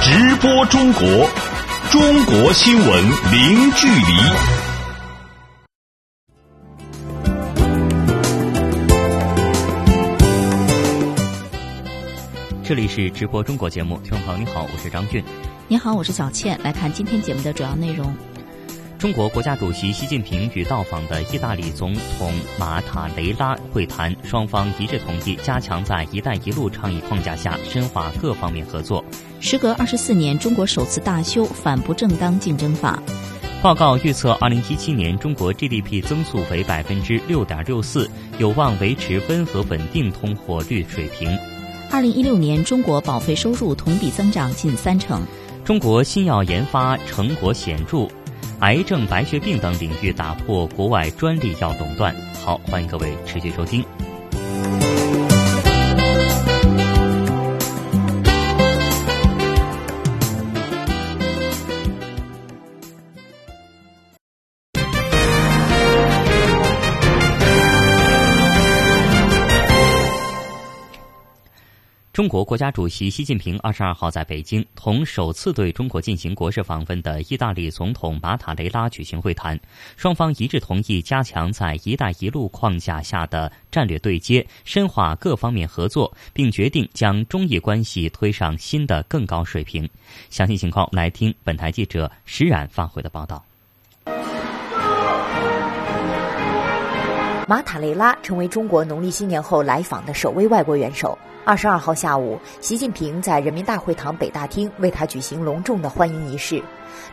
直播中国，中国新闻零距离。这里是直播中国节目，听众朋友你好，我是张俊。你好，我是小倩。来看今天节目的主要内容。中国国家主席习近平与到访的意大利总统马塔雷拉会谈，双方一致同意加强在“一带一路”倡议框架下深化各方面合作。时隔二十四年，中国首次大修反不正当竞争法。报告预测，二零一七年中国 GDP 增速为百分之六点六四，有望维持温和稳定通货率水平。二零一六年，中国保费收入同比增长近三成。中国新药研发成果显著。癌症、白血病等领域打破国外专利药垄断。好，欢迎各位持续收听。中国国家主席习近平二十二号在北京同首次对中国进行国事访问的意大利总统马塔雷拉举行会谈，双方一致同意加强在“一带一路”框架下的战略对接，深化各方面合作，并决定将中意关系推上新的更高水平。详细情况来听本台记者石冉发回的报道。马塔雷拉成为中国农历新年后来访的首位外国元首。二十二号下午，习近平在人民大会堂北大厅为他举行隆重的欢迎仪式。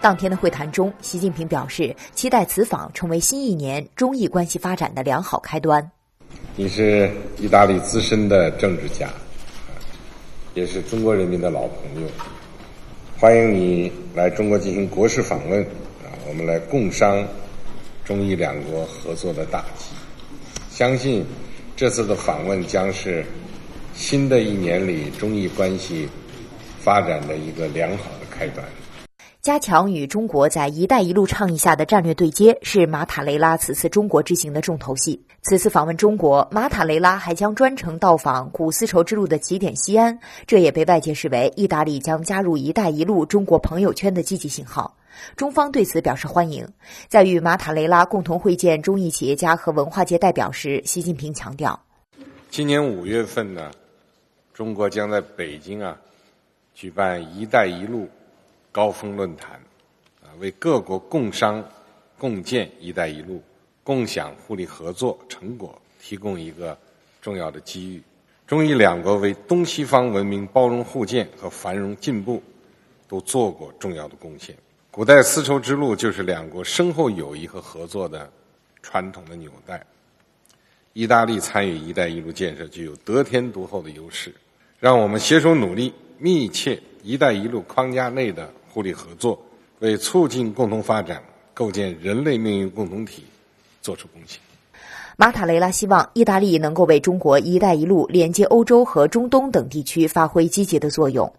当天的会谈中，习近平表示，期待此访成为新一年中意关系发展的良好开端。你是意大利资深的政治家，也是中国人民的老朋友，欢迎你来中国进行国事访问啊！我们来共商中意两国合作的大计。相信这次的访问将是新的一年里中意关系发展的一个良好的开端。加强与中国在“一带一路”倡议下的战略对接，是马塔雷拉此次中国之行的重头戏。此次访问中国，马塔雷拉还将专程到访古丝绸之路的起点西安，这也被外界视为意大利将加入“一带一路”中国朋友圈的积极信号。中方对此表示欢迎。在与马塔雷拉共同会见中意企业家和文化界代表时，习近平强调：今年五月份呢，中国将在北京啊举办“一带一路”高峰论坛，啊，为各国共商共建“一带一路”，共享互利合作成果提供一个重要的机遇。中意两国为东西方文明包容互鉴和繁荣进步都做过重要的贡献。古代丝绸之路就是两国深厚友谊和合作的传统的纽带。意大利参与“一带一路”建设具有得天独厚的优势，让我们携手努力，密切“一带一路”框架内的互利合作，为促进共同发展、构建人类命运共同体做出贡献。马塔雷拉希望意大利能够为中国“一带一路”连接欧洲和中东等地区发挥积极的作用。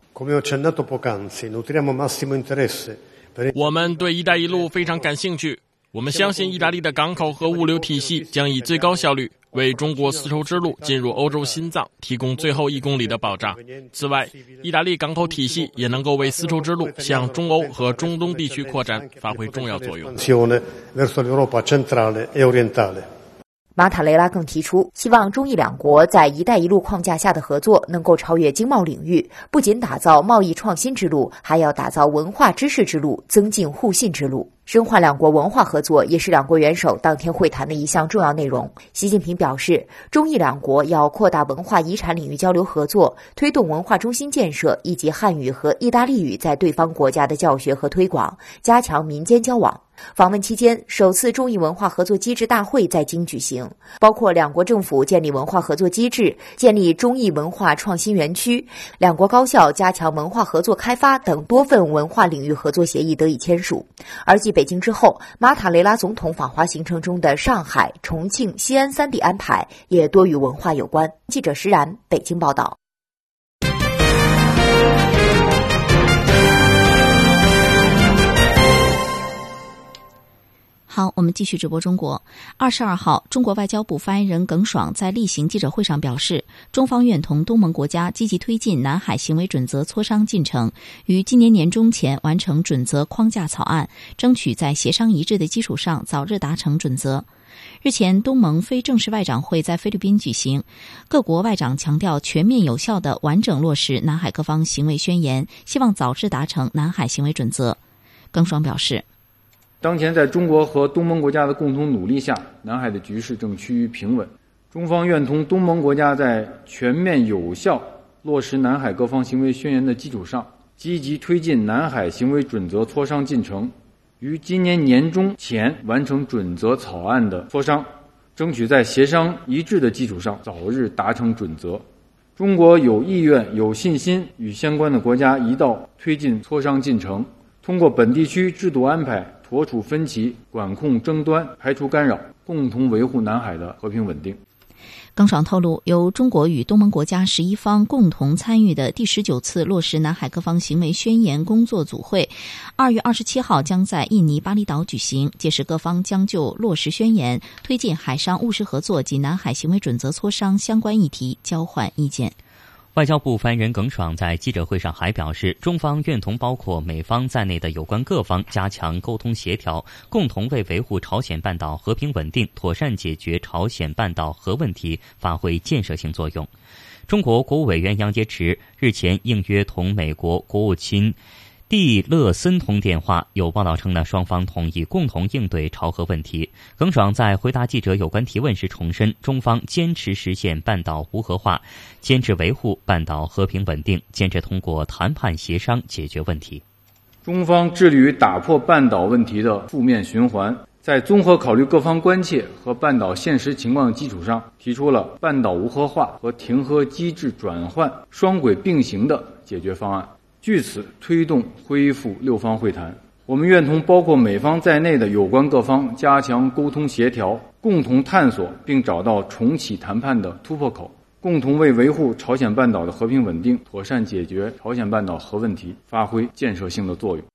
我们对“一带一路”非常感兴趣。我们相信，意大利的港口和物流体系将以最高效率为中国丝绸之路进入欧洲心脏提供最后一公里的保障。此外，意大利港口体系也能够为丝绸之路向中欧和中东地区扩展发挥重要作用。马塔雷拉更提出，希望中意两国在“一带一路”框架下的合作能够超越经贸领域，不仅打造贸易创新之路，还要打造文化知识之路，增进互信之路。深化两国文化合作也是两国元首当天会谈的一项重要内容。习近平表示，中意两国要扩大文化遗产领域交流合作，推动文化中心建设，以及汉语和意大利语在对方国家的教学和推广，加强民间交往。访问期间，首次中意文化合作机制大会在京举行，包括两国政府建立文化合作机制、建立中意文化创新园区、两国高校加强文化合作开发等多份文化领域合作协议得以签署。而继北京之后，马塔雷拉总统访华行程中的上海、重庆、西安三地安排也多与文化有关。记者石然北京报道。好，我们继续直播中国。二十二号，中国外交部发言人耿爽在例行记者会上表示，中方愿同东盟国家积极推进南海行为准则磋商进程，于今年年中前完成准则框架草案，争取在协商一致的基础上早日达成准则。日前，东盟非正式外长会在菲律宾举行，各国外长强调全面有效的完整落实南海各方行为宣言，希望早日达成南海行为准则。耿爽表示。当前，在中国和东盟国家的共同努力下，南海的局势正趋于平稳。中方愿同东盟国家在全面有效落实南海各方行为宣言的基础上，积极推进南海行为准则磋商进程，于今年年中前完成准则草案的磋商，争取在协商一致的基础上早日达成准则。中国有意愿、有信心与相关的国家一道推进磋商进程，通过本地区制度安排。妥处分歧，管控争端，排除干扰，共同维护南海的和平稳定。耿爽透露，由中国与东盟国家十一方共同参与的第十九次落实南海各方行为宣言工作组会，二月二十七号将在印尼巴厘岛举行。届时，各方将就落实宣言、推进海上务实合作及南海行为准则磋商相关议题交换意见。外交部发言人耿爽在记者会上还表示，中方愿同包括美方在内的有关各方加强沟通协调，共同为维护朝鲜半岛和平稳定、妥善解决朝鲜半岛核问题发挥建设性作用。中国国务委员杨洁篪日前应约同美国国务卿。蒂勒森通电话，有报道称呢，双方同意共同应对朝核问题。耿爽在回答记者有关提问时重申，中方坚持实现半岛无核化，坚持维护半岛和平稳定，坚持通过谈判协商解决问题。中方致力于打破半岛问题的负面循环，在综合考虑各方关切和半岛现实情况的基础上，提出了半岛无核化和停核机制转换双轨并行的解决方案。据此推动恢复六方会谈，我们愿同包括美方在内的有关各方加强沟通协调，共同探索并找到重启谈判的突破口，共同为维护朝鲜半岛的和平稳定、妥善解决朝鲜半岛核问题发挥建设性的作用。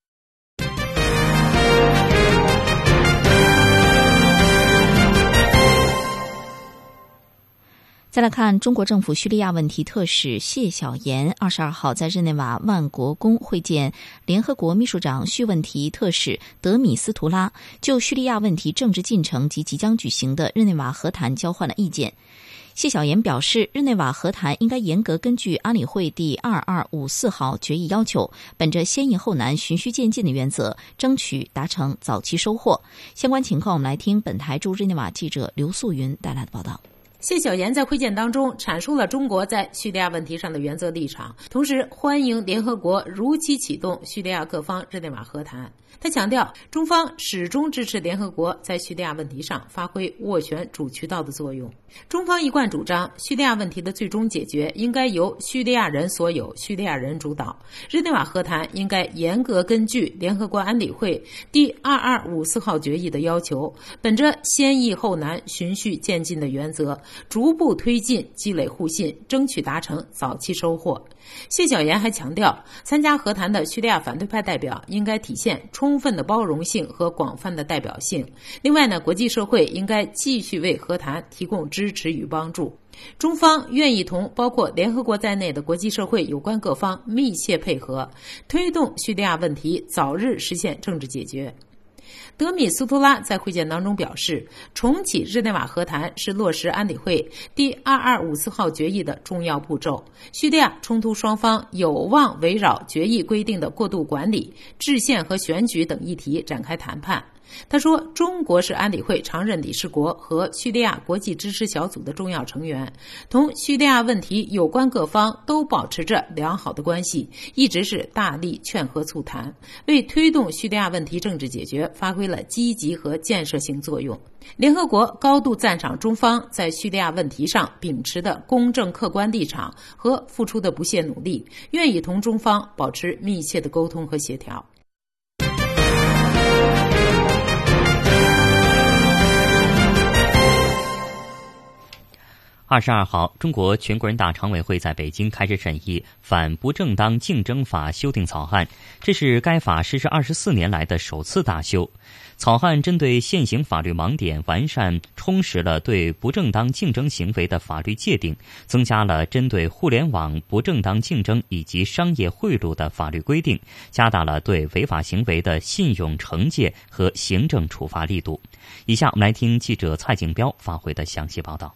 再来看中国政府叙利亚问题特使谢晓岩，二十二号在日内瓦万国宫会见联合国秘书长叙问题特使德米斯图拉，就叙利亚问题政治进程及即将举行的日内瓦和谈交换了意见。谢晓岩表示，日内瓦和谈应该严格根据安理会第二二五四号决议要求，本着先易后难、循序渐进的原则，争取达成早期收获。相关情况，我们来听本台驻日内瓦记者刘素云带来的报道。谢晓岩在会见当中阐述了中国在叙利亚问题上的原则立场，同时欢迎联合国如期启动叙利亚各方日内瓦和谈。他强调，中方始终支持联合国在叙利亚问题上发挥斡旋主渠道的作用。中方一贯主张，叙利亚问题的最终解决应该由叙利亚人所有、叙利亚人主导。日内瓦和谈应该严格根据联合国安理会第二二五四号决议的要求，本着先易后难、循序渐进的原则，逐步推进、积累互信，争取达成早期收获。谢晓岩还强调，参加和谈的叙利亚反对派代表应该体现充分的包容性和广泛的代表性。另外呢，国际社会应该继续为和谈提供支持与帮助。中方愿意同包括联合国在内的国际社会有关各方密切配合，推动叙利亚问题早日实现政治解决。德米斯图拉在会见当中表示，重启日内瓦和谈是落实安理会第二二五四号决议的重要步骤。叙利亚冲突双方有望围绕决议规定的过渡管理、制宪和选举等议题展开谈判。他说：“中国是安理会常任理事国和叙利亚国际支持小组的重要成员，同叙利亚问题有关各方都保持着良好的关系，一直是大力劝和促谈，为推动叙利亚问题政治解决发挥了积极和建设性作用。联合国高度赞赏中方在叙利亚问题上秉持的公正客观立场和付出的不懈努力，愿意同中方保持密切的沟通和协调。”二十二号，中国全国人大常委会在北京开始审议《反不正当竞争法》修订草案，这是该法实施二十四年来的首次大修。草案针对现行法律盲点，完善充实了对不正当竞争行为的法律界定，增加了针对互联网不正当竞争以及商业贿赂的法律规定，加大了对违法行为的信用惩戒和行政处罚力度。以下我们来听记者蔡景彪发回的详细报道。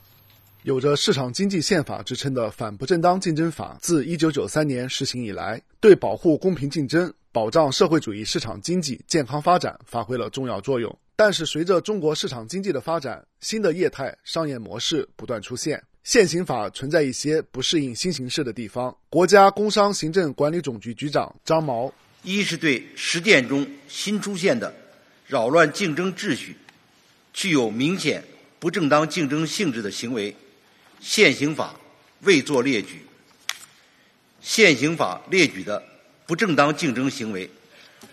有着“市场经济宪法”之称的《反不正当竞争法》自1993年实行以来，对保护公平竞争、保障社会主义市场经济健康发展发挥了重要作用。但是，随着中国市场经济的发展，新的业态商业模式不断出现，现行法存在一些不适应新形势的地方。国家工商行政管理总局局长张毛：一是对实践中新出现的扰乱竞争秩序、具有明显不正当竞争性质的行为。现行法未作列举，现行法列举的不正当竞争行为，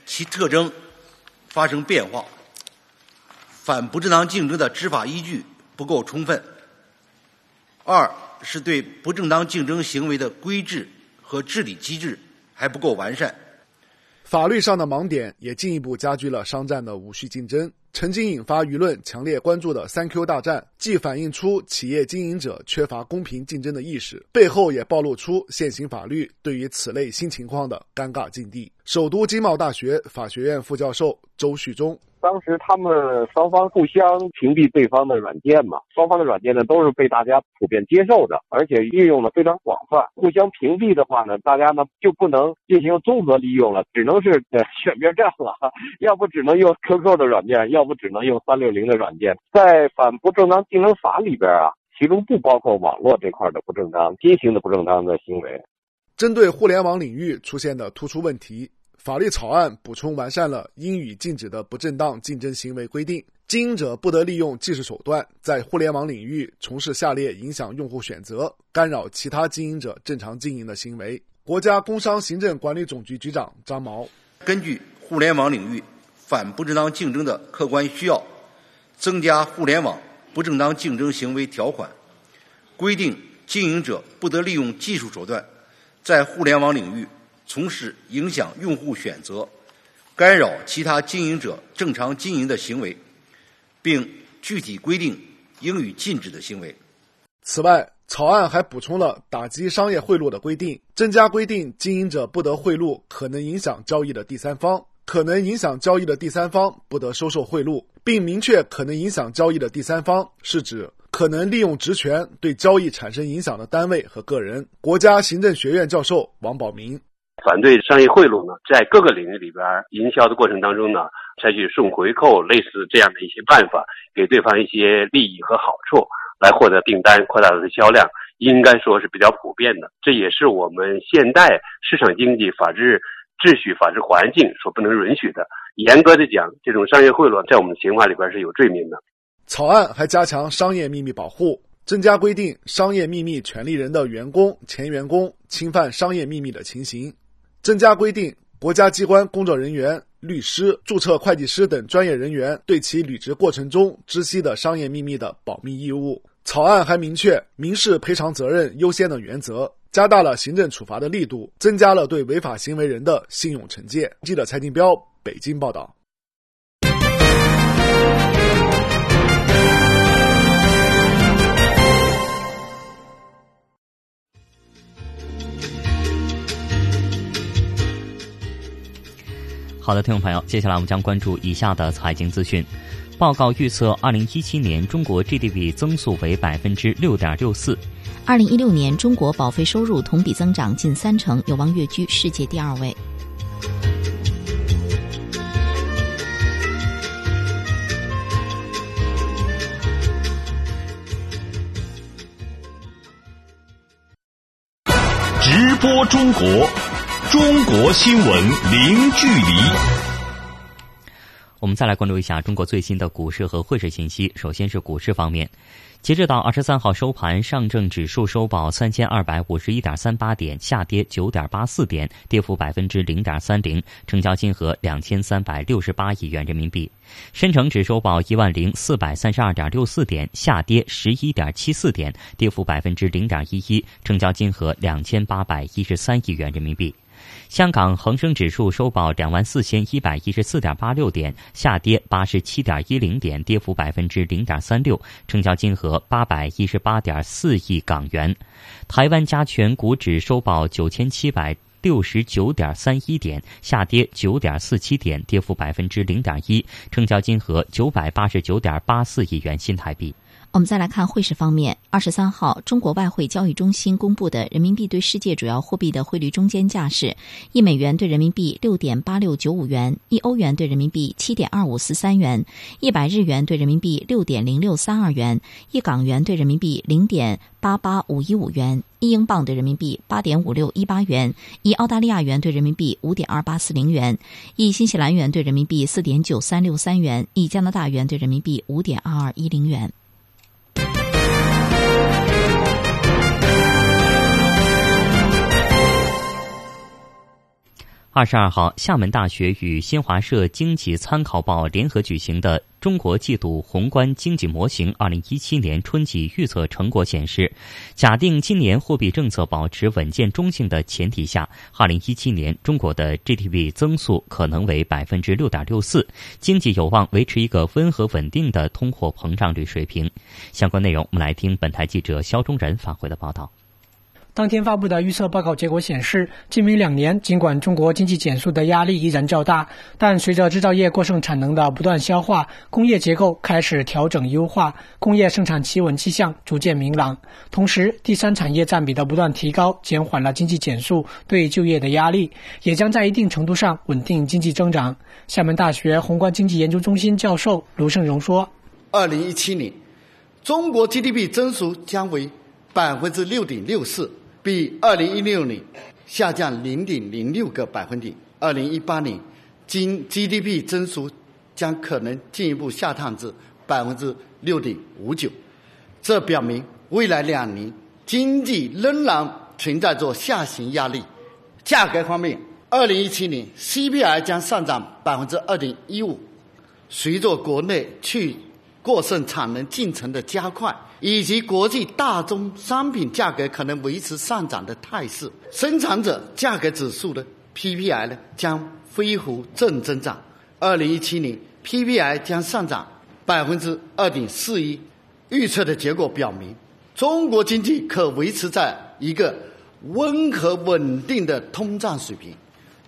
其特征发生变化，反不正当竞争的执法依据不够充分。二是对不正当竞争行为的规制和治理机制还不够完善，法律上的盲点也进一步加剧了商战的无序竞争。曾经引发舆论强烈关注的“三 Q 大战”，既反映出企业经营者缺乏公平竞争的意识，背后也暴露出现行法律对于此类新情况的尴尬境地。首都经贸大学法学院副教授周旭忠。当时他们双方互相屏蔽对方的软件嘛，双方的软件呢都是被大家普遍接受的，而且运用的非常广泛。互相屏蔽的话呢，大家呢就不能进行综合利用了，只能是 选边站了，要不只能用 QQ 的软件，要不只能用三六零的软件。在反不正当竞争法里边啊，其中不包括网络这块的不正当、新型的不正当的行为。针对互联网领域出现的突出问题。法律草案补充完善了应予禁止的不正当竞争行为规定，经营者不得利用技术手段在互联网领域从事下列影响用户选择、干扰其他经营者正常经营的行为。国家工商行政管理总局局长张毛根据互联网领域反不正当竞争的客观需要，增加互联网不正当竞争行为条款，规定经营者不得利用技术手段在互联网领域。从事影响用户选择、干扰其他经营者正常经营的行为，并具体规定应予禁止的行为。此外，草案还补充了打击商业贿赂的规定，增加规定经营者不得贿赂可能影响交易的第三方，可能影响交易的第三方不得收受贿赂，并明确可能影响交易的第三方是指可能利用职权对交易产生影响的单位和个人。国家行政学院教授王宝明。反对商业贿赂呢，在各个领域里边营销的过程当中呢，采取送回扣类似这样的一些办法，给对方一些利益和好处，来获得订单，扩大它的销量，应该说是比较普遍的。这也是我们现代市场经济、法治秩序、法治环境所不能允许的。严格的讲，这种商业贿赂在我们刑法里边是有罪名的。草案还加强商业秘密保护。增加规定商业秘密权利人的员工、前员工侵犯商业秘密的情形。增加规定，国家机关工作人员、律师、注册会计师等专业人员对其履职过程中知悉的商业秘密的保密义务。草案还明确民事赔偿责任优先的原则，加大了行政处罚的力度，增加了对违法行为人的信用惩戒。记者蔡金彪北京报道。好的，听众朋友，接下来我们将关注以下的财经资讯。报告预测，二零一七年中国 GDP 增速为百分之六点六四。二零一六年中国保费收入同比增长近三成，有望跃居世界第二位。直播中国。中国新闻零距离。我们再来关注一下中国最新的股市和汇市信息。首先是股市方面，截止到二十三号收盘，上证指数收报三千二百五十一点三八点，下跌九点八四点，跌幅百分之零点三零，成交金额两千三百六十八亿元人民币。深成指收报一万零四百三十二点六四点，下跌十一点七四点，跌幅百分之零点一一，成交金额两千八百一十三亿元人民币。香港恒生指数收报两万四千一百一十四点八六点，下跌八十七点一零点，跌幅百分之零点三六，成交金额八百一十八点四亿港元。台湾加权股指收报九千七百六十九点三一点，下跌九点四七点，跌幅百分之零点一，成交金额九百八十九点八四亿元新台币。我们再来看汇市方面，二十三号，中国外汇交易中心公布的人民币对世界主要货币的汇率中间价是：一美元对人民币六点八六九五元，一欧元对人民币七点二五四三元，一百日元对人民币六点零六三二元，一港元对人民币零点八八五一五元，一英镑对人民币八点五六一八元，一澳大利亚元对人民币五点二八四零元，一新西兰元对人民币四点九三六三元，一加拿大元对人民币五点二二一零元。二十二号，厦门大学与新华社经济参考报联合举行的《中国季度宏观经济模型（二零一七年春季预测）》成果显示，假定今年货币政策保持稳健中性的前提下，二零一七年中国的 GDP 增速可能为百分之六点六四，经济有望维持一个温和稳定的通货膨胀率水平。相关内容，我们来听本台记者肖忠仁发回的报道。当天发布的预测报告结果显示，今明两年，尽管中国经济减速的压力依然较大，但随着制造业过剩产能的不断消化，工业结构开始调整优化，工业生产企稳迹象逐渐明朗。同时，第三产业占比的不断提高，减缓了经济减速对就业的压力，也将在一定程度上稳定经济增长。厦门大学宏观经济研究中心教授卢胜荣说：“二零一七年，中国 GDP 增速将为百分之六点六四。”比二零一六年下降零点零六个百分点。二零一八年，经 GDP 增速将可能进一步下探至百分之六点五九。这表明未来两年经济仍然存在着下行压力。价格方面，二零一七年 CPI 将上涨百分之二点一五。随着国内去过剩产能进程的加快。以及国际大宗商品价格可能维持上涨的态势，生产者价格指数的 PPI 呢将恢复正增长。二零一七年 PPI 将上涨百分之二点四一。预测的结果表明，中国经济可维持在一个温和稳定的通胀水平，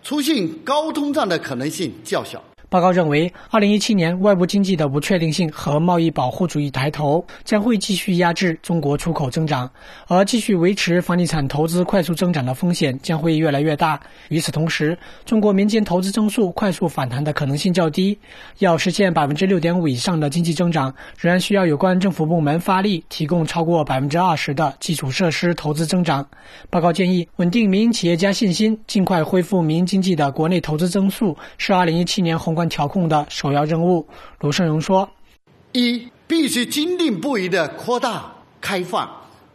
出现高通胀的可能性较小。报告认为，二零一七年外部经济的不确定性和贸易保护主义抬头将会继续压制中国出口增长，而继续维持房地产投资快速增长的风险将会越来越大。与此同时，中国民间投资增速快速反弹的可能性较低。要实现百分之六点五以上的经济增长，仍然需要有关政府部门发力，提供超过百分之二十的基础设施投资增长。报告建议，稳定民营企业家信心，尽快恢复民营经济的国内投资增速，是二零一七年宏观。调控的首要任务，卢胜荣说：“一必须坚定不移的扩大开放，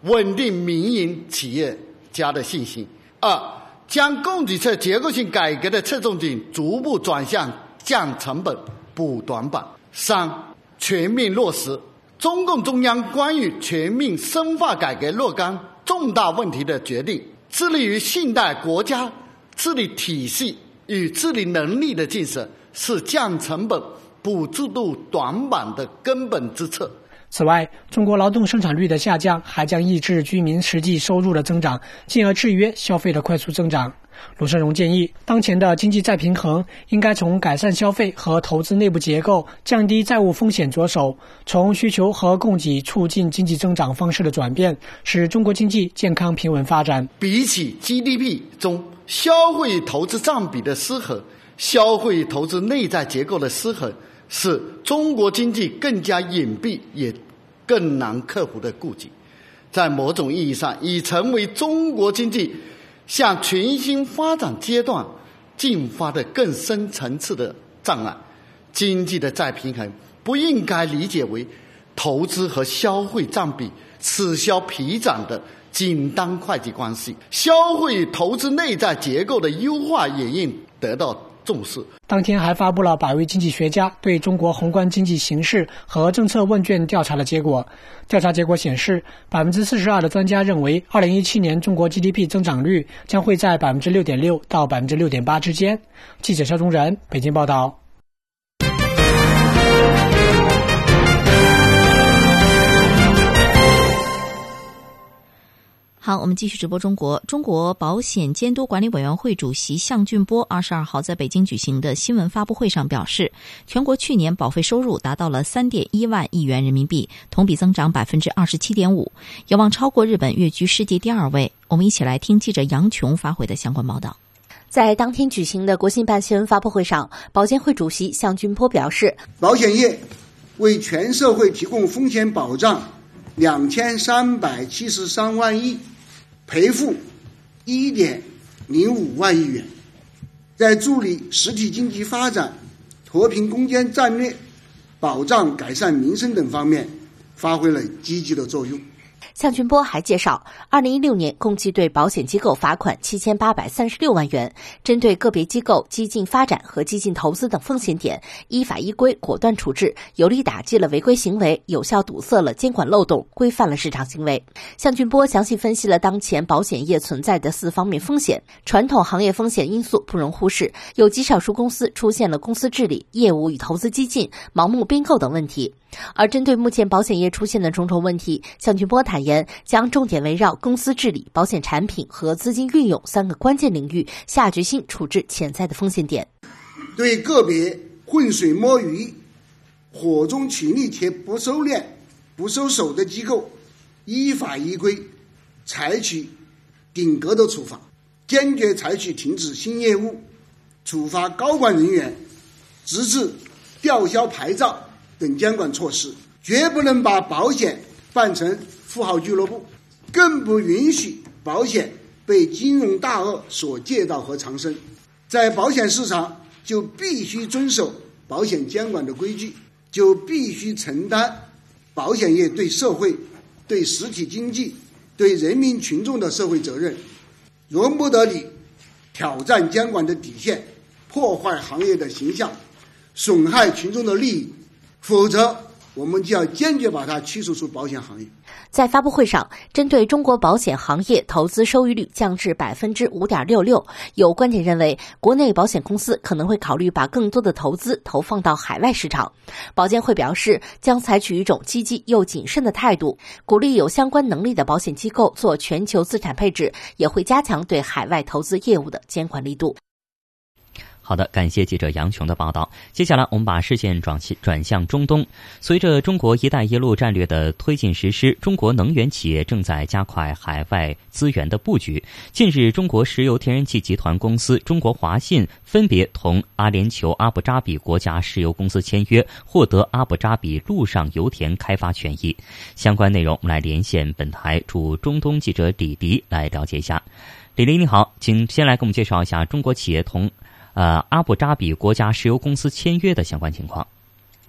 稳定民营企业家的信心；二将供给侧结构性改革的侧重点逐步转向降成本、补短板；三全面落实中共中央关于全面深化改革若干重大问题的决定，致力于现代国家治理体系与治理能力的建设。”是降成本、补制度短板的根本之策。此外，中国劳动生产率的下降还将抑制居民实际收入的增长，进而制约消费的快速增长。卢胜荣建议，当前的经济再平衡应该从改善消费和投资内部结构、降低债务风险着手，从需求和供给促进经济增长方式的转变，使中国经济健康平稳发展。比起 GDP 中消费投资占比的失衡。消费投资内在结构的失衡，是中国经济更加隐蔽也更难克服的痼疾，在某种意义上，已成为中国经济向全新发展阶段进发的更深层次的障碍。经济的再平衡，不应该理解为投资和消费占比此消彼长的紧当会计关系，消费投资内在结构的优化也应得到重视。当天还发布了百位经济学家对中国宏观经济形势和政策问卷调查的结果。调查结果显示，百分之四十二的专家认为，二零一七年中国 GDP 增长率将会在百分之六点六到百分之六点八之间。记者肖中仁北京报道。好，我们继续直播中国。中国保险监督管理委员会主席项俊波二十二号在北京举行的新闻发布会上表示，全国去年保费收入达到了三点一万亿元人民币，同比增长百分之二十七点五，有望超过日本，跃居世界第二位。我们一起来听记者杨琼发回的相关报道。在当天举行的国新办新闻发布会上，保监会主席项俊波表示，保险业为全社会提供风险保障。两千三百七十三万亿，赔付一点零五万亿元，在助力实体经济发展、脱贫攻坚战略、保障改善民生等方面发挥了积极的作用。向俊波还介绍，二零一六年共计对保险机构罚款七千八百三十六万元，针对个别机构激进发展和激进投资等风险点，依法依规果断处置，有力打击了违规行为，有效堵塞了监管漏洞，规范了市场行为。向俊波详细分析了当前保险业存在的四方面风险，传统行业风险因素不容忽视，有极少数公司出现了公司治理、业务与投资激进、盲目并购等问题。而针对目前保险业出现的种种问题，向俊波坦言，将重点围绕公司治理、保险产品和资金运用三个关键领域，下决心处置潜在的风险点。对个别浑水摸鱼、火中取栗且不收敛、不收手的机构，依法依规采取顶格的处罚，坚决采取停止新业务、处罚高管人员，直至吊销牌照。等监管措施，绝不能把保险办成富豪俱乐部，更不允许保险被金融大鳄所借道和藏身。在保险市场，就必须遵守保险监管的规矩，就必须承担保险业对社会、对实体经济、对人民群众的社会责任，容不得你挑战监管的底线，破坏行业的形象，损害群众的利益。否则，我们就要坚决把它驱逐出保险行业。在发布会上，针对中国保险行业投资收益率降至百分之五点六六，有观点认为，国内保险公司可能会考虑把更多的投资投放到海外市场。保监会表示，将采取一种积极又谨慎的态度，鼓励有相关能力的保险机构做全球资产配置，也会加强对海外投资业务的监管力度。好的，感谢记者杨琼的报道。接下来，我们把视线转向转向中东。随着中国“一带一路”战略的推进实施，中国能源企业正在加快海外资源的布局。近日，中国石油天然气集团公司中国华信分别同阿联酋阿布扎比国家石油公司签约，获得阿布扎比陆上油田开发权益。相关内容，我们来连线本台驻中东记者李迪来了解一下。李迪，你好，请先来给我们介绍一下中国企业同。呃，阿布扎比国家石油公司签约的相关情况。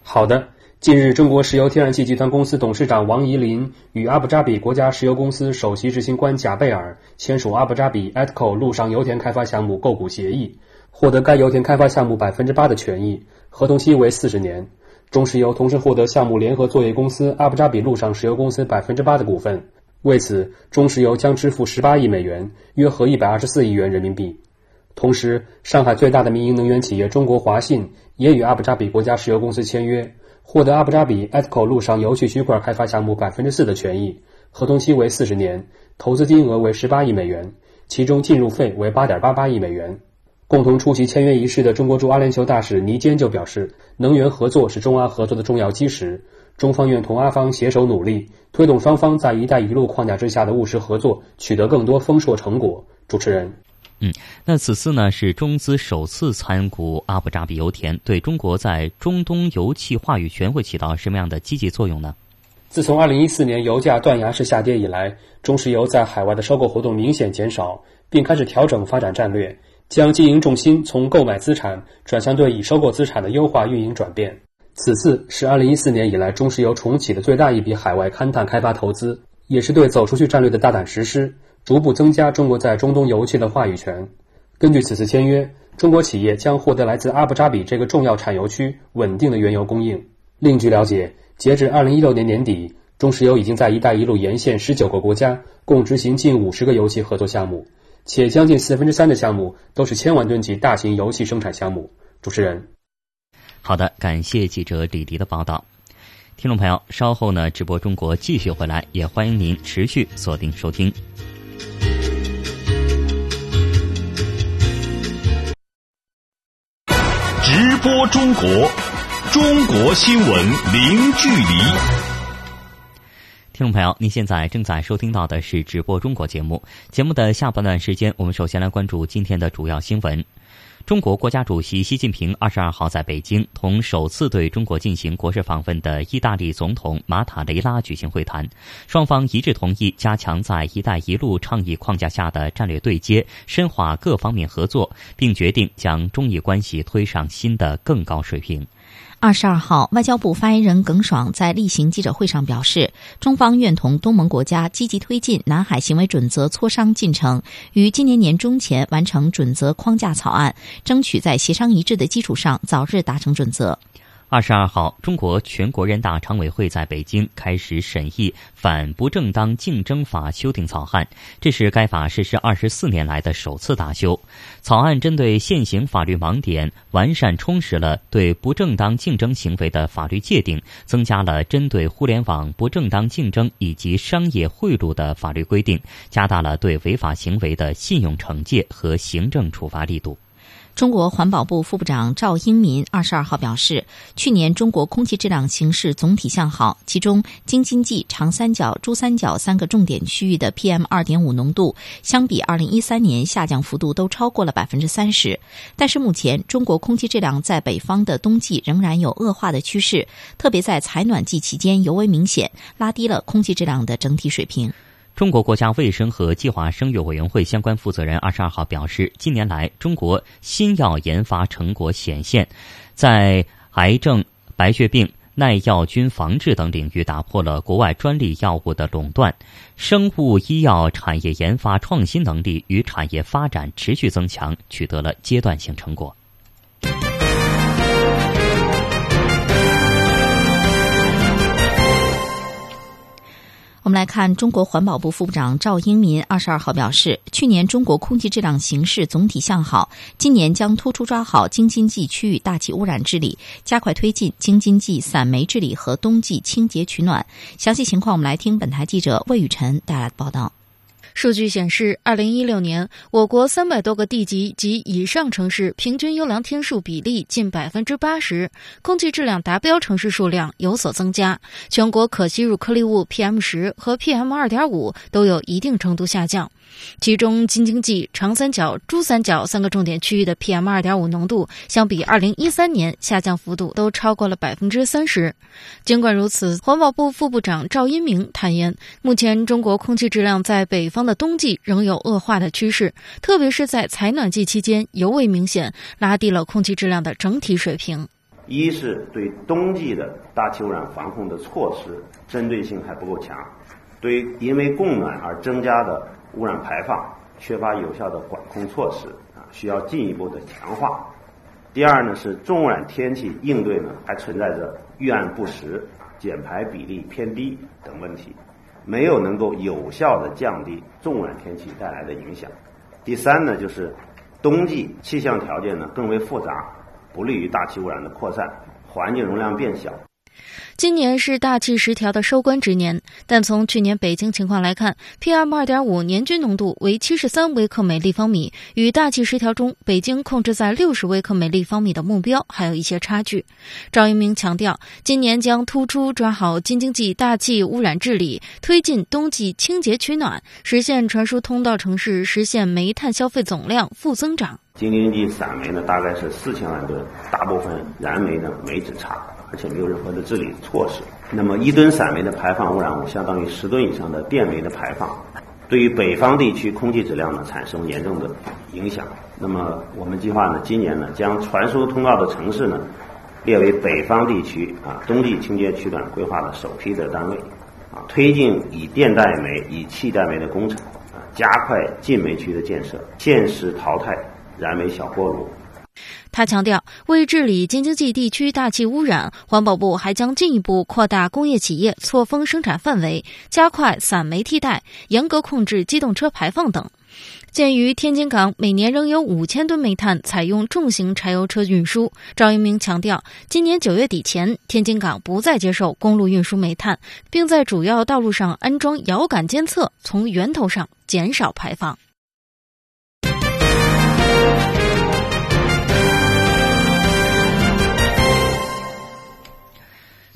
好的，近日，中国石油天然气集团公司董事长王怡林与阿布扎比国家石油公司首席执行官贾贝尔签署阿布扎比 ETCO 陆上油田开发项目购股协议，获得该油田开发项目百分之八的权益，合同期为四十年。中石油同时获得项目联合作业公司阿布扎比陆上石油公司百分之八的股份，为此，中石油将支付十八亿美元，约合一百二十四亿元人民币。同时，上海最大的民营能源企业中国华信也与阿布扎比国家石油公司签约，获得阿布扎比 ETCO 陆上油气区块开发项目百分之四的权益，合同期为四十年，投资金额为十八亿美元，其中进入费为八点八八亿美元。共同出席签约仪式的中国驻阿联酋大使倪坚就表示，能源合作是中阿合作的重要基石，中方愿同阿方携手努力，推动双方在“一带一路”框架之下的务实合作取得更多丰硕成果。主持人。嗯，那此次呢是中资首次参股阿布扎比油田，对中国在中东油气话语权会起到什么样的积极作用呢？自从二零一四年油价断崖式下跌以来，中石油在海外的收购活动明显减少，并开始调整发展战略，将经营重心从购买资产转向对已收购资产的优化运营转变。此次是2014年以来中石油重启的最大一笔海外勘探开发投资，也是对走出去战略的大胆实施，逐步增加中国在中东油气的话语权。根据此次签约，中国企业将获得来自阿布扎比这个重要产油区稳定的原油供应。另据了解，截至2016年年底，中石油已经在“一带一路”沿线19个国家共执行近50个油气合作项目，且将近四分之三的项目都是千万吨级大型油气生产项目。主持人，好的，感谢记者李迪的报道。听众朋友，稍后呢，直播中国继续回来，也欢迎您持续锁定收听。播中国，中国新闻零距离。听众朋友，您现在正在收听到的是直播中国节目。节目的下半段时间，我们首先来关注今天的主要新闻。中国国家主席习近平二十二号在北京同首次对中国进行国事访问的意大利总统马塔雷拉举行会谈，双方一致同意加强在“一带一路”倡议框架下的战略对接，深化各方面合作，并决定将中意关系推上新的更高水平。二十二号，外交部发言人耿爽在例行记者会上表示，中方愿同东盟国家积极推进南海行为准则磋商进程，于今年年中前完成准则框架草案，争取在协商一致的基础上早日达成准则。二十二号，中国全国人大常委会在北京开始审议《反不正当竞争法》修订草案，这是该法实施二十四年来的首次大修。草案针对现行法律盲点，完善充实了对不正当竞争行为的法律界定，增加了针对互联网不正当竞争以及商业贿赂的法律规定，加大了对违法行为的信用惩戒和行政处罚力度。中国环保部副部长赵英民二十二号表示，去年中国空气质量形势总体向好，其中京津冀、长三角、珠三角三个重点区域的 PM 二点五浓度相比二零一三年下降幅度都超过了百分之三十。但是目前中国空气质量在北方的冬季仍然有恶化的趋势，特别在采暖季期间尤为明显，拉低了空气质量的整体水平。中国国家卫生和计划生育委员会相关负责人二十二号表示，近年来中国新药研发成果显现，在癌症、白血病、耐药菌防治等领域打破了国外专利药物的垄断，生物医药产业研发创新能力与产业发展持续增强，取得了阶段性成果。我们来看，中国环保部副部长赵英民二十二号表示，去年中国空气质量形势总体向好，今年将突出抓好京津冀区域大气污染治理，加快推进京津冀散煤治理和冬季清洁取暖。详细情况，我们来听本台记者魏雨辰带来的报道。数据显示，二零一六年，我国三百多个地级及以上城市平均优良天数比例近百分之八十，空气质量达标城市数量有所增加，全国可吸入颗粒物 PM 十和 PM 二点五都有一定程度下降。其中，京津冀、长三角、珠三角三个重点区域的 PM 二点五浓度，相比二零一三年下降幅度都超过了百分之三十。尽管如此，环保部副部长赵英明坦言，目前中国空气质量在北方的冬季仍有恶化的趋势，特别是在采暖季期间尤为明显，拉低了空气质量的整体水平。一是对冬季的大气污染防控的措施针对性还不够强，对因为供暖而增加的污染排放缺乏有效的管控措施啊，需要进一步的强化。第二呢是重污染天气应对呢还存在着预案不实、减排比例偏低等问题。没有能够有效的降低重污染天气带来的影响。第三呢，就是冬季气象条件呢更为复杂，不利于大气污染的扩散，环境容量变小。今年是大气十条的收官之年，但从去年北京情况来看，PM 二点五年均浓度为七十三微克每立方米，与大气十条中北京控制在六十微克每立方米的目标还有一些差距。赵一鸣强调，今年将突出抓好京津冀大气污染治理，推进冬季清洁取暖，实现传输通道城市实现煤炭消费总量负增长。京津冀散煤呢，大概是四千万吨，大部分燃煤的煤质差。而且没有任何的治理措施。那么，一吨散煤的排放污染物相当于十吨以上的电煤的排放，对于北方地区空气质量呢产生严重的影响。那么，我们计划呢，今年呢将传输通道的城市呢列为北方地区啊冬季清洁取暖规划的首批的单位，啊，推进以电代煤、以气代煤的工程，啊，加快禁煤区的建设，限时淘汰燃煤小锅炉。他强调，为治理京津冀地区大气污染，环保部还将进一步扩大工业企业错峰生产范围，加快散煤替代，严格控制机动车排放等。鉴于天津港每年仍有五千吨煤炭采用重型柴油车运输，赵一鸣强调，今年九月底前，天津港不再接受公路运输煤炭，并在主要道路上安装遥感监测，从源头上减少排放。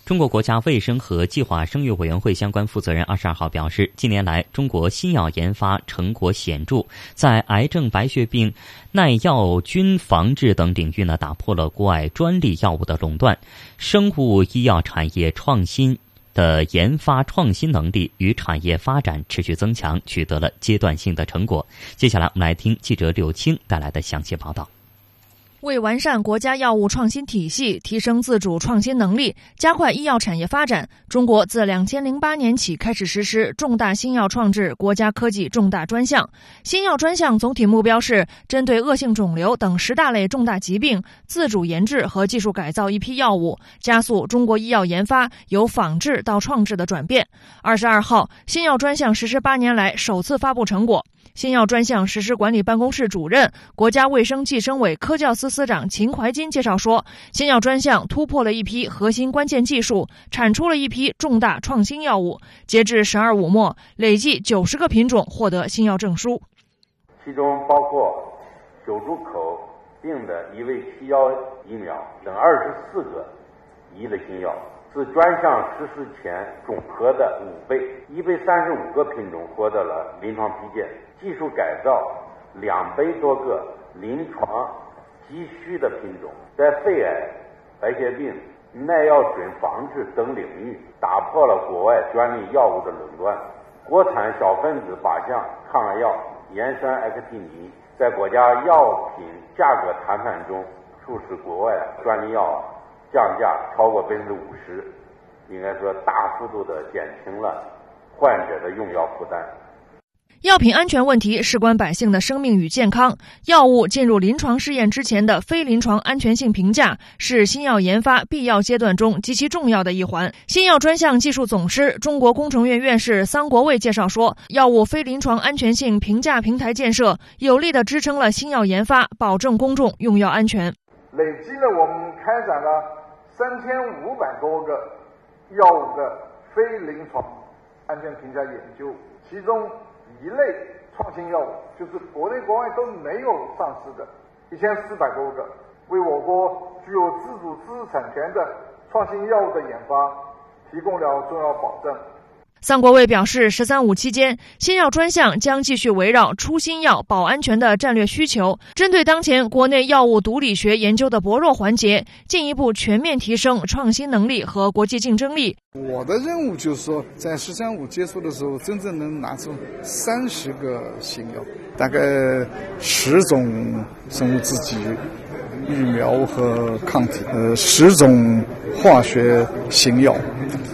中国国家卫生和计划生育委员会相关负责人二十二号表示，近年来中国新药研发成果显著，在癌症、白血病、耐药菌防治等领域呢，打破了国外专利药物的垄断，生物医药产业创新的研发创新能力与产业发展持续增强，取得了阶段性的成果。接下来，我们来听记者柳青带来的详细报道。为完善国家药物创新体系，提升自主创新能力，加快医药产业发展，中国自两千零八年起开始实施重大新药创制国家科技重大专项。新药专项总体目标是针对恶性肿瘤等十大类重大疾病，自主研制和技术改造一批药物，加速中国医药研发由仿制到创制的转变。二十二号，新药专项实施八年来首次发布成果。新药专项实施管理办公室主任、国家卫生计生委科教司司长秦怀金介绍说，新药专项突破了一批核心关键技术，产出了一批重大创新药物。截至“十二五”末，累计九十个品种获得新药证书，其中包括久住口病的一位西药疫苗等二十四个一类新药。是专项实施前总和的五倍，一百三十五个品种获得了临床批件，技术改造两百多个临床急需的品种，在肺癌、白血病、耐药菌防治等领域打破了国外专利药物的垄断。国产小分子靶向抗癌药盐酸艾克替尼在国家药品价格谈判中，促使国外专利药。降价超过百分之五十，应该说大幅度的减轻了患者的用药负担。药品安全问题事关百姓的生命与健康，药物进入临床试验之前的非临床安全性评价是新药研发必要阶段中极其重要的一环。新药专项技术总师、中国工程院院士桑国卫介绍说，药物非临床安全性评价平台建设有力的支撑了新药研发，保证公众用药安全。累计呢，我们开展了。三千五百多个药物的非临床安全评价研究，其中一类创新药物就是国内国外都没有上市的，一千四百多个，为我国具有自主知识产权的创新药物的研发提供了重要保证。桑国卫表示，“十三五”期间，新药专项将继续围绕出新药、保安全的战略需求，针对当前国内药物毒理学研究的薄弱环节，进一步全面提升创新能力和国际竞争力。我的任务就是说，在“十三五”结束的时候，真正能拿出三十个新药，大概十种生物制剂、疫苗和抗体，呃，十种化学新药，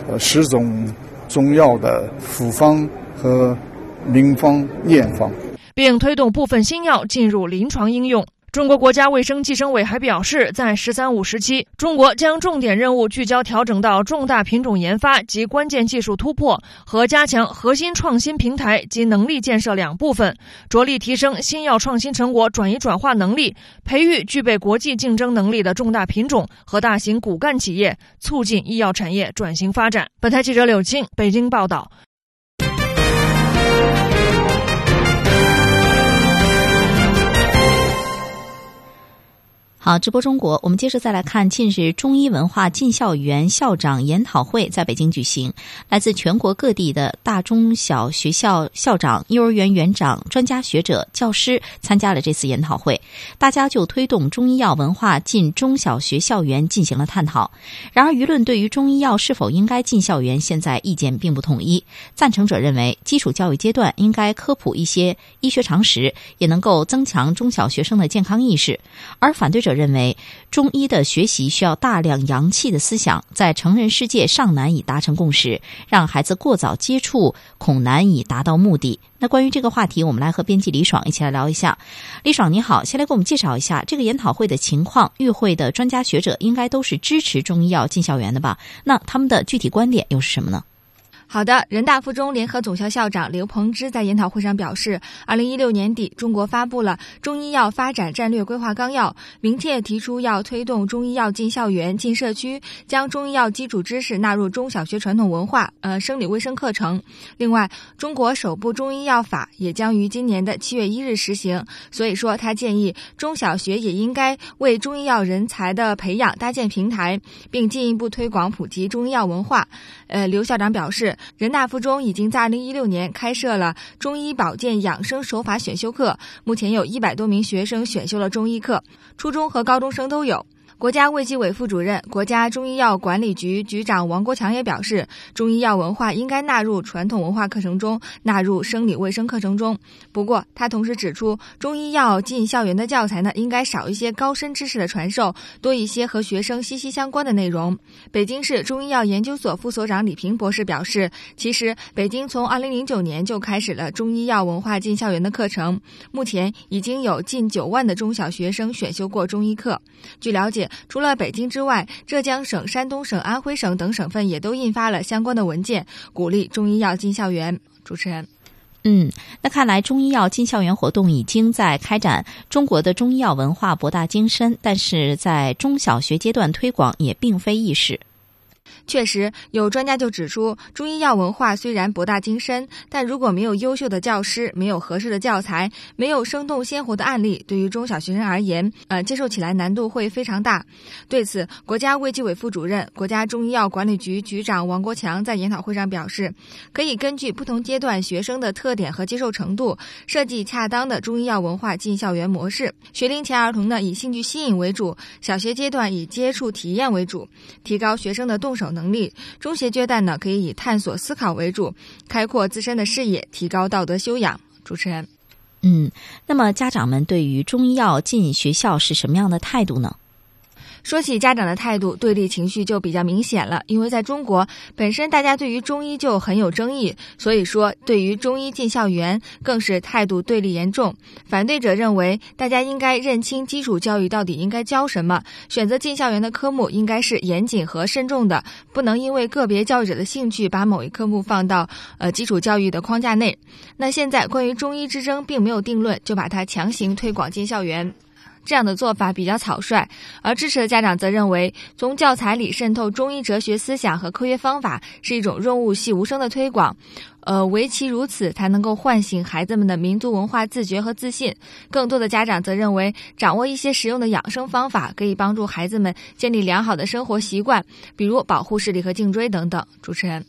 呃，十种。中药的复方和名方、验方，并推动部分新药进入临床应用。中国国家卫生计生委还表示，在“十三五”时期，中国将重点任务聚焦调整到重大品种研发及关键技术突破和加强核心创新平台及能力建设两部分，着力提升新药创新成果转移转化能力，培育具备国际竞争能力的重大品种和大型骨干企业，促进医药产业转型发展。本台记者柳青北京报道。好，直播中国，我们接着再来看，近日中医文化进校园校长研讨会在北京举行，来自全国各地的大中小学校校长、幼儿园园长、专家学者、教师参加了这次研讨会，大家就推动中医药文化进中小学校园进行了探讨。然而，舆论对于中医药是否应该进校园，现在意见并不统一。赞成者认为，基础教育阶段应该科普一些医学常识，也能够增强中小学生的健康意识；而反对者。者认为，中医的学习需要大量阳气的思想，在成人世界尚难以达成共识，让孩子过早接触恐难以达到目的。那关于这个话题，我们来和编辑李爽一起来聊一下。李爽你好，先来给我们介绍一下这个研讨会的情况。与会的专家学者应该都是支持中医药进校园的吧？那他们的具体观点又是什么呢？好的，人大附中联合总校校长刘鹏之在研讨会上表示，二零一六年底，中国发布了《中医药发展战略规划纲要》，明确提出要推动中医药进校园、进社区，将中医药基础知识纳入中小学传统文化、呃生理卫生课程。另外，中国首部中医药法也将于今年的七月一日实行。所以说，他建议中小学也应该为中医药人才的培养搭建平台，并进一步推广普及中医药文化。呃，刘校长表示。人大附中已经在二零一六年开设了中医保健养生手法选修课，目前有一百多名学生选修了中医课，初中和高中生都有。国家卫计委副主任、国家中医药管理局局长王国强也表示，中医药文化应该纳入传统文化课程中，纳入生理卫生课程中。不过，他同时指出，中医药进校园的教材呢，应该少一些高深知识的传授，多一些和学生息息相关的内容。北京市中医药研究所副所长李平博士表示，其实北京从二零零九年就开始了中医药文化进校园的课程，目前已经有近九万的中小学生选修过中医课。据了解。除了北京之外，浙江省、山东省、安徽省等省份也都印发了相关的文件，鼓励中医药进校园。主持人，嗯，那看来中医药进校园活动已经在开展。中国的中医药文化博大精深，但是在中小学阶段推广也并非易事。确实，有专家就指出，中医药文化虽然博大精深，但如果没有优秀的教师，没有合适的教材，没有生动鲜活的案例，对于中小学生而言，呃，接受起来难度会非常大。对此，国家卫计委副主任、国家中医药管理局局长王国强在研讨会上表示，可以根据不同阶段学生的特点和接受程度，设计恰当的中医药文化进校园模式。学龄前儿童呢，以兴趣吸引为主；小学阶段以接触体验为主，提高学生的动手能。能力中学阶段呢，可以以探索思考为主，开阔自身的视野，提高道德修养。主持人，嗯，那么家长们对于中医药进学校是什么样的态度呢？说起家长的态度，对立情绪就比较明显了。因为在中国，本身大家对于中医就很有争议，所以说对于中医进校园更是态度对立严重。反对者认为，大家应该认清基础教育到底应该教什么，选择进校园的科目应该是严谨和慎重的，不能因为个别教育者的兴趣把某一科目放到呃基础教育的框架内。那现在关于中医之争并没有定论，就把它强行推广进校园。这样的做法比较草率，而支持的家长则认为，从教材里渗透中医哲学思想和科学方法是一种润物细无声的推广。呃，唯其如此，才能够唤醒孩子们的民族文化自觉和自信。更多的家长则认为，掌握一些实用的养生方法，可以帮助孩子们建立良好的生活习惯，比如保护视力和颈椎等等。主持人。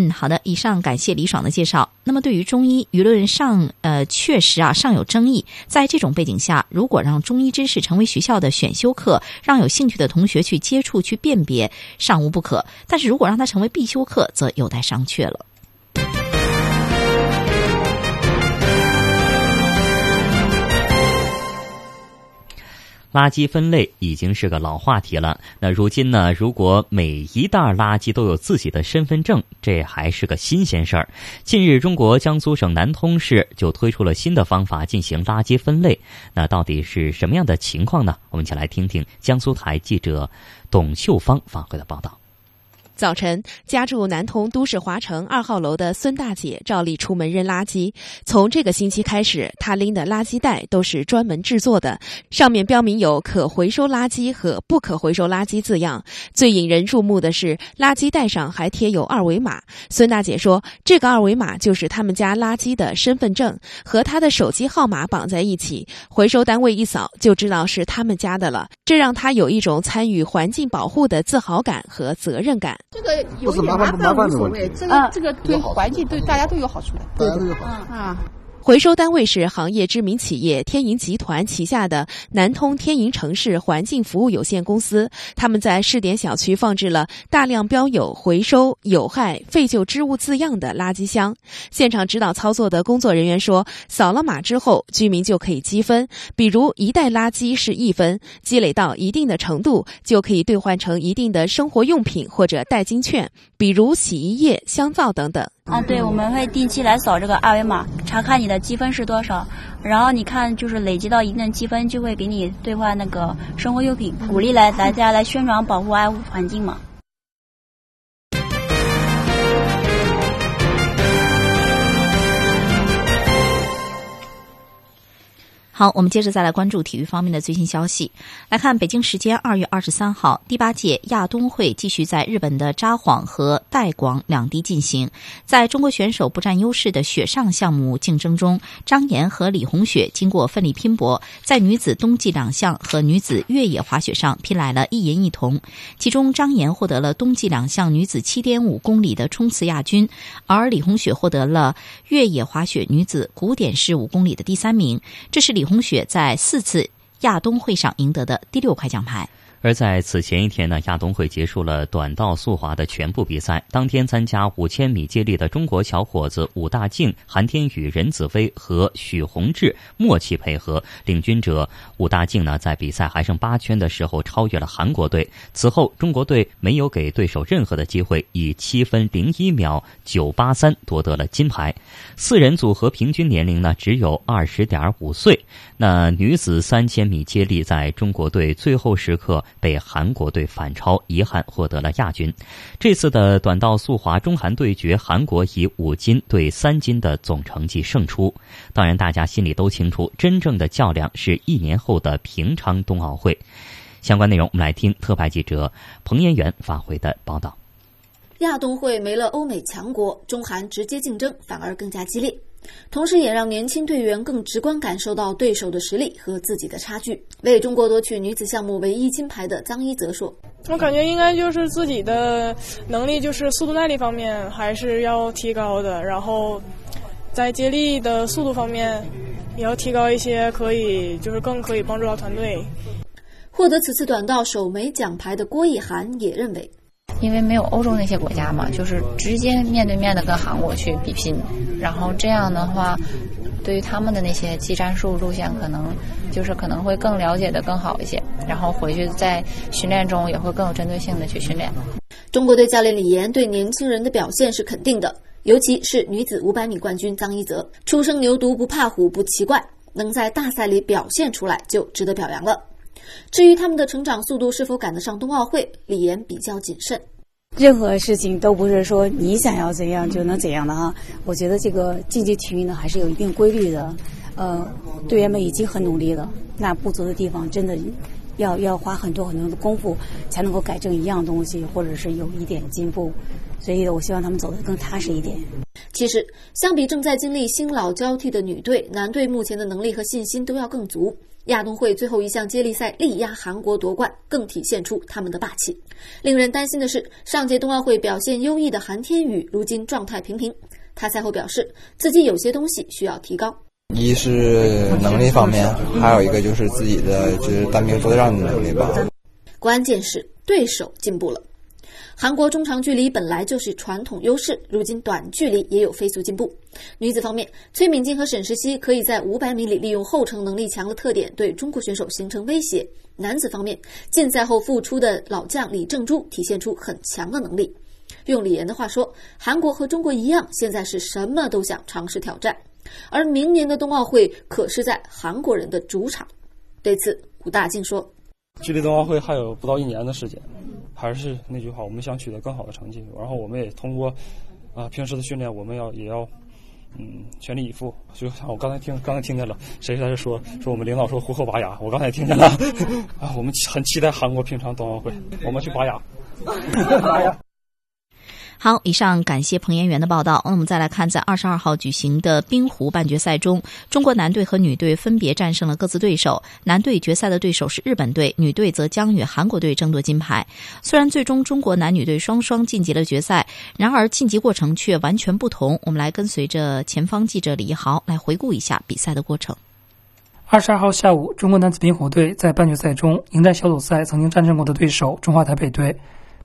嗯，好的。以上感谢李爽的介绍。那么，对于中医，舆论上呃确实啊尚有争议。在这种背景下，如果让中医知识成为学校的选修课，让有兴趣的同学去接触、去辨别，尚无不可。但是如果让它成为必修课，则有待商榷了。垃圾分类已经是个老话题了。那如今呢？如果每一袋垃圾都有自己的身份证，这还是个新鲜事儿。近日，中国江苏省南通市就推出了新的方法进行垃圾分类。那到底是什么样的情况呢？我们一起来听听江苏台记者董秀芳发回的报道。早晨，家住南通都市华城二号楼的孙大姐照例出门扔垃圾。从这个星期开始，她拎的垃圾袋都是专门制作的，上面标明有“可回收垃圾”和“不可回收垃圾”字样。最引人注目的是，垃圾袋上还贴有二维码。孙大姐说，这个二维码就是他们家垃圾的身份证，和她的手机号码绑在一起，回收单位一扫就知道是他们家的了。这让她有一种参与环境保护的自豪感和责任感。这个有一点麻烦无所谓，这个这个对环境对大家都有好处的，大家都有好处啊。回收单位是行业知名企业天银集团旗下的南通天银城市环境服务有限公司。他们在试点小区放置了大量标有“回收有害废旧织物”字样的垃圾箱。现场指导操作的工作人员说，扫了码之后，居民就可以积分，比如一袋垃圾是一分，积累到一定的程度，就可以兑换成一定的生活用品或者代金券，比如洗衣液、香皂等等。啊，对，我们会定期来扫这个二维码，查看你的积分是多少，然后你看就是累积到一定的积分，就会给你兑换那个生活用品，鼓励来大家来宣传保护爱护环境嘛。好，我们接着再来关注体育方面的最新消息。来看北京时间二月二十三号，第八届亚冬会继续在日本的札幌和带广两地进行。在中国选手不占优势的雪上项目竞争中，张岩和李红雪经过奋力拼搏，在女子冬季两项和女子越野滑雪上拼来了一银一铜。其中，张岩获得了冬季两项女子七点五公里的冲刺亚军，而李红雪获得了越野滑雪女子古典式五公里的第三名。这是李。红雪在四次亚冬会上赢得的第六块奖牌。而在此前一天呢，亚冬会结束了短道速滑的全部比赛。当天参加五千米接力的中国小伙子武大靖、韩天宇、任子威和许宏志默契配合，领军者武大靖呢在比赛还剩八圈的时候超越了韩国队。此后，中国队没有给对手任何的机会，以七分零一秒九八三夺得了金牌。四人组合平均年龄呢只有二十点五岁。那女子三千米接力在中国队最后时刻。被韩国队反超，遗憾获得了亚军。这次的短道速滑中韩对决，韩国以五金对三金的总成绩胜出。当然，大家心里都清楚，真正的较量是一年后的平昌冬奥会。相关内容，我们来听特派记者彭延元发回的报道。亚冬会没了欧美强国，中韩直接竞争反而更加激烈。同时，也让年轻队员更直观感受到对手的实力和自己的差距。为中国夺取女子项目唯一金牌的张一泽说：“我感觉应该就是自己的能力，就是速度耐力方面还是要提高的。然后，在接力的速度方面也要提高一些，可以就是更可以帮助到团队。”获得此次短道首枚奖牌的郭艺涵也认为。因为没有欧洲那些国家嘛，就是直接面对面的跟韩国去比拼，然后这样的话，对于他们的那些技战术路线，可能就是可能会更了解的更好一些，然后回去在训练中也会更有针对性的去训练。中国队教练李岩对年轻人的表现是肯定的，尤其是女子五百米冠军张一泽，初生牛犊不怕虎不奇怪，能在大赛里表现出来就值得表扬了。至于他们的成长速度是否赶得上冬奥会，李岩比较谨慎。任何事情都不是说你想要怎样就能怎样的哈。我觉得这个竞技体育呢还是有一定规律的。呃，队员们已经很努力了，那不足的地方真的要要花很多很多的功夫才能够改正一样东西，或者是有一点进步。所以我希望他们走得更踏实一点。其实，相比正在经历新老交替的女队，男队目前的能力和信心都要更足。亚冬会最后一项接力赛力压韩国夺冠，更体现出他们的霸气。令人担心的是，上届冬奥会表现优异的韩天宇，如今状态平平。他赛后表示，自己有些东西需要提高。一是能力方面，还有一个就是自己的就是单兵作战的能力吧。关键是对手进步了。韩国中长距离本来就是传统优势，如今短距离也有飞速进步。女子方面，崔敏静和沈石溪可以在五百米里利用后程能力强的特点对中国选手形成威胁。男子方面，禁赛后复出的老将李正洙体现出很强的能力。用李岩的话说，韩国和中国一样，现在是什么都想尝试挑战。而明年的冬奥会可是在韩国人的主场。对此，武大靖说：“距离冬奥会还有不到一年的时间。”还是那句话，我们想取得更好的成绩，然后我们也通过啊平时的训练，我们要也要嗯全力以赴。就像我刚才听，刚才听见了谁在这说说我们领导说虎口拔牙，我刚才听见了 啊，我们很期待韩国平昌冬奥会，我们去拔牙。拔牙。好，以上感谢彭延元的报道。那我们再来看，在二十二号举行的冰壶半决赛中，中国男队和女队分别战胜了各自对手。男队决赛的对手是日本队，女队则将与韩国队争夺金牌。虽然最终中国男女队双双晋级了决赛，然而晋级过程却完全不同。我们来跟随着前方记者李一豪来回顾一下比赛的过程。二十二号下午，中国男子冰壶队在半决赛中迎战小组赛曾经战胜过的对手中华台北队。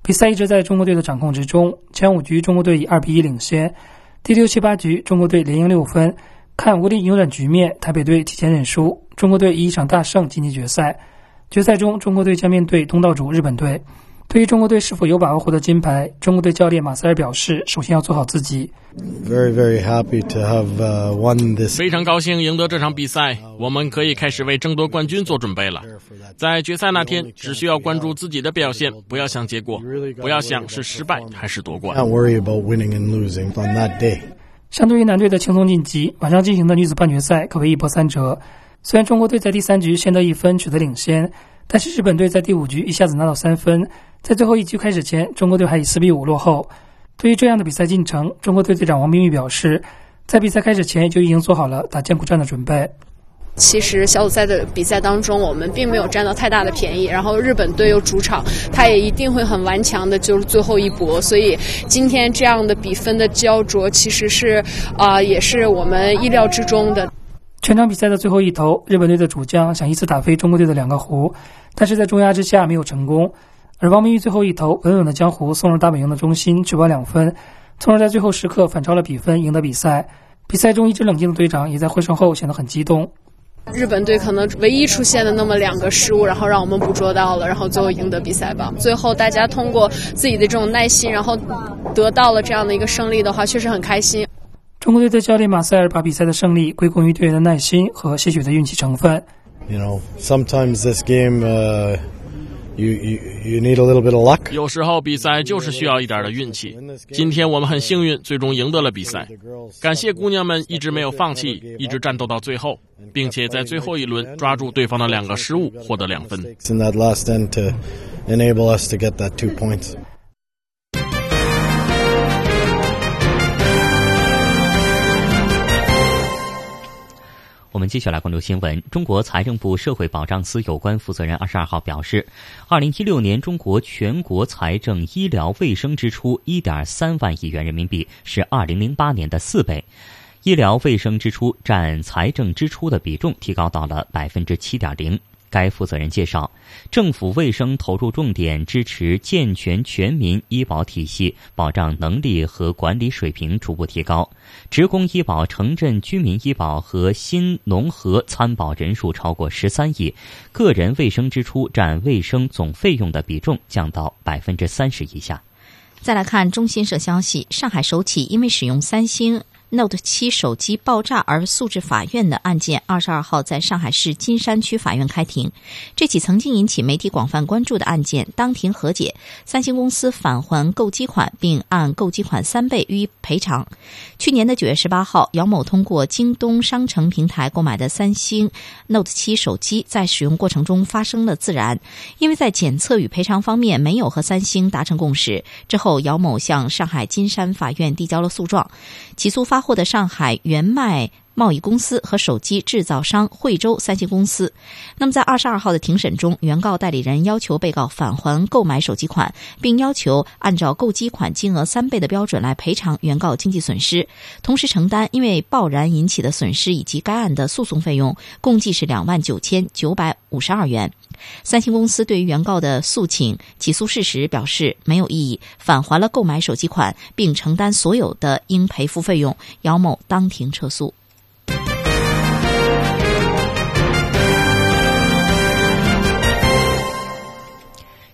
比赛一直在中国队的掌控之中，前五局中国队以二比一领先，第六、七、八局中国队连赢六分，看无力扭转局面，台北队提前认输，中国队以一场大胜晋级决赛。决赛中，中国队将面对东道主日本队。对于中国队是否有把握获得金牌，中国队教练马塞尔表示，首先要做好自己。Very very happy to have won this。非常高兴赢得这场比赛，我们可以开始为争夺冠军做准备了。在决赛那天，只需要关注自己的表现，不要想结果，不要想是失败还是夺冠。Not worry about winning and losing on that day。相对于男队的轻松晋级，晚上进行的女子半决赛可谓一波三折。虽然中国队在第三局先得一分取得领先，但是日本队在第五局一下子拿到三分。在最后一局开始前，中国队还以四比五落后。对于这样的比赛进程，中国队队长王冰玉表示，在比赛开始前就已经做好了打艰苦战的准备。其实小组赛的比赛当中，我们并没有占到太大的便宜。然后日本队又主场，他也一定会很顽强的，就是最后一搏。所以今天这样的比分的焦灼，其实是啊，也是我们意料之中的。全场比赛的最后一投，日本队的主将想一次打飞中国队的两个壶，但是在重压之下没有成功。而王明玉最后一投稳稳的将壶送入大本营的中心，取保两分，从而在最后时刻反超了比分，赢得比赛。比赛中一直冷静的队长也在获胜后显得很激动。日本队可能唯一出现的那么两个失误，然后让我们捕捉到了，然后最后赢得比赛吧。最后大家通过自己的这种耐心，然后得到了这样的一个胜利的话，确实很开心。中国队的教练马塞尔把比赛的胜利归功于队员的耐心和些许的运气成分。You know, sometimes this game, uh. You you you need a little bit of luck。有时候比赛就是需要一点的运气。今天我们很幸运，最终赢得了比赛。感谢姑娘们一直没有放弃，一直战斗到最后，并且在最后一轮抓住对方的两个失误，获得两分。In that last end to enable us to get that two points。我们继续来关注新闻。中国财政部社会保障司有关负责人二十二号表示，二零一六年中国全国财政医疗卫生支出一点三万亿元人民币，是二零零八年的四倍，医疗卫生支出占财政支出的比重提高到了百分之七点零。该负责人介绍，政府卫生投入重点支持健全全民医保体系，保障能力和管理水平逐步提高。职工医保、城镇居民医保和新农合参保人数超过十三亿，个人卫生支出占卫生总费用的比重降到百分之三十以下。再来看中新社消息，上海首起因为使用三星。Note 七手机爆炸而诉至法院的案件，二十二号在上海市金山区法院开庭。这起曾经引起媒体广泛关注的案件当庭和解，三星公司返还购机款，并按购机款三倍予以赔偿。去年的九月十八号，姚某通过京东商城平台购买的三星 Note 七手机，在使用过程中发生了自燃，因为在检测与赔偿方面没有和三星达成共识。之后，姚某向上海金山法院递交了诉状，起诉发。获得上海原麦贸易公司和手机制造商惠州三星公司。那么，在二十二号的庭审中，原告代理人要求被告返还购买手机款，并要求按照购机款金额三倍的标准来赔偿原告经济损失，同时承担因为爆燃引起的损失以及该案的诉讼费用，共计是两万九千九百五十二元。三星公司对于原告的诉请起诉事实表示没有异议，返还了购买手机款，并承担所有的应赔付费用。姚某当庭撤诉。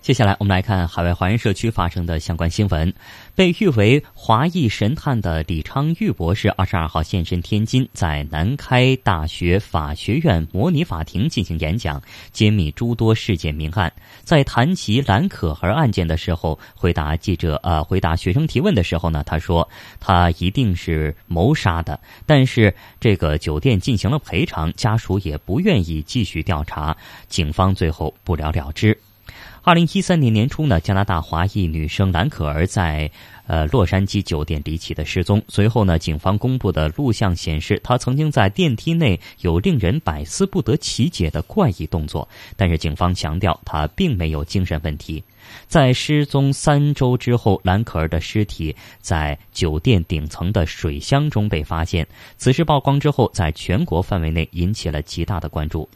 接下来，我们来看海外华人社区发生的相关新闻。被誉为华裔神探的李昌钰博士，二十二号现身天津，在南开大学法学院模拟法庭进行演讲，揭秘诸多事件命案。在谈及蓝可儿案件的时候，回答记者呃回答学生提问的时候呢，他说他一定是谋杀的，但是这个酒店进行了赔偿，家属也不愿意继续调查，警方最后不了了之。二零一三年年初呢，加拿大华裔女生兰可儿在呃洛杉矶酒店离奇的失踪。随后呢，警方公布的录像显示，她曾经在电梯内有令人百思不得其解的怪异动作。但是警方强调，她并没有精神问题。在失踪三周之后，兰可儿的尸体在酒店顶层的水箱中被发现。此事曝光之后，在全国范围内引起了极大的关注。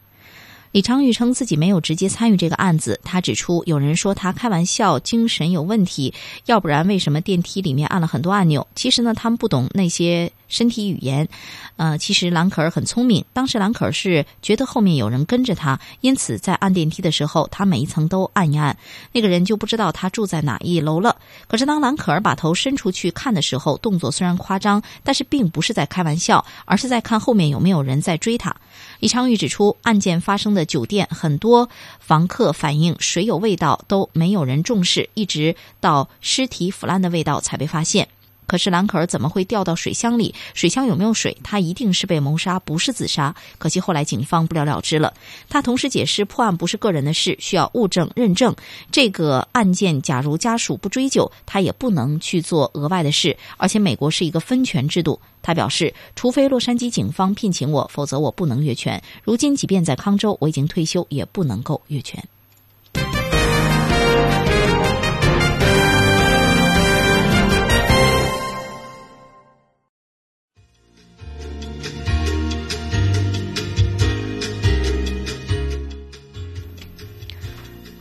李昌钰称自己没有直接参与这个案子。他指出，有人说他开玩笑，精神有问题，要不然为什么电梯里面按了很多按钮？其实呢，他们不懂那些身体语言。呃，其实兰可儿很聪明。当时兰可儿是觉得后面有人跟着他，因此在按电梯的时候，他每一层都按一按。那个人就不知道他住在哪一楼了。可是当兰可儿把头伸出去看的时候，动作虽然夸张，但是并不是在开玩笑，而是在看后面有没有人在追他。李昌钰指出，案件发生的酒店很多房客反映水有味道，都没有人重视，一直到尸体腐烂的味道才被发现。可是兰可儿怎么会掉到水箱里？水箱有没有水？他一定是被谋杀，不是自杀。可惜后来警方不了了之了。他同时解释，破案不是个人的事，需要物证认证。这个案件假如家属不追究，他也不能去做额外的事。而且美国是一个分权制度。他表示，除非洛杉矶警方聘请我，否则我不能越权。如今即便在康州，我已经退休，也不能够越权。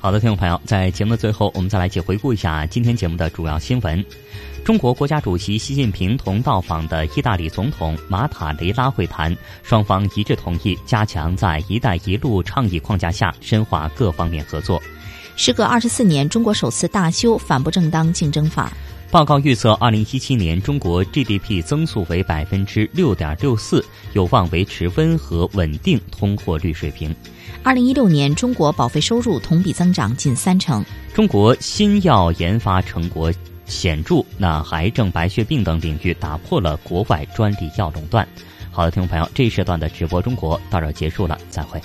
好的，听众朋友，在节目的最后，我们再来一起回顾一下今天节目的主要新闻。中国国家主席习近平同到访的意大利总统马塔雷拉会谈，双方一致同意加强在“一带一路”倡议框架下深化各方面合作。时隔二十四年，中国首次大修反不正当竞争法。报告预测，二零一七年中国 GDP 增速为百分之六点六四，有望维持温和稳定通货率水平。二零一六年，中国保费收入同比增长近三成。中国新药研发成果显著，那癌症、白血病等领域打破了国外专利药垄断。好的，听众朋友，这一时段的直播中国到这结束了，再会。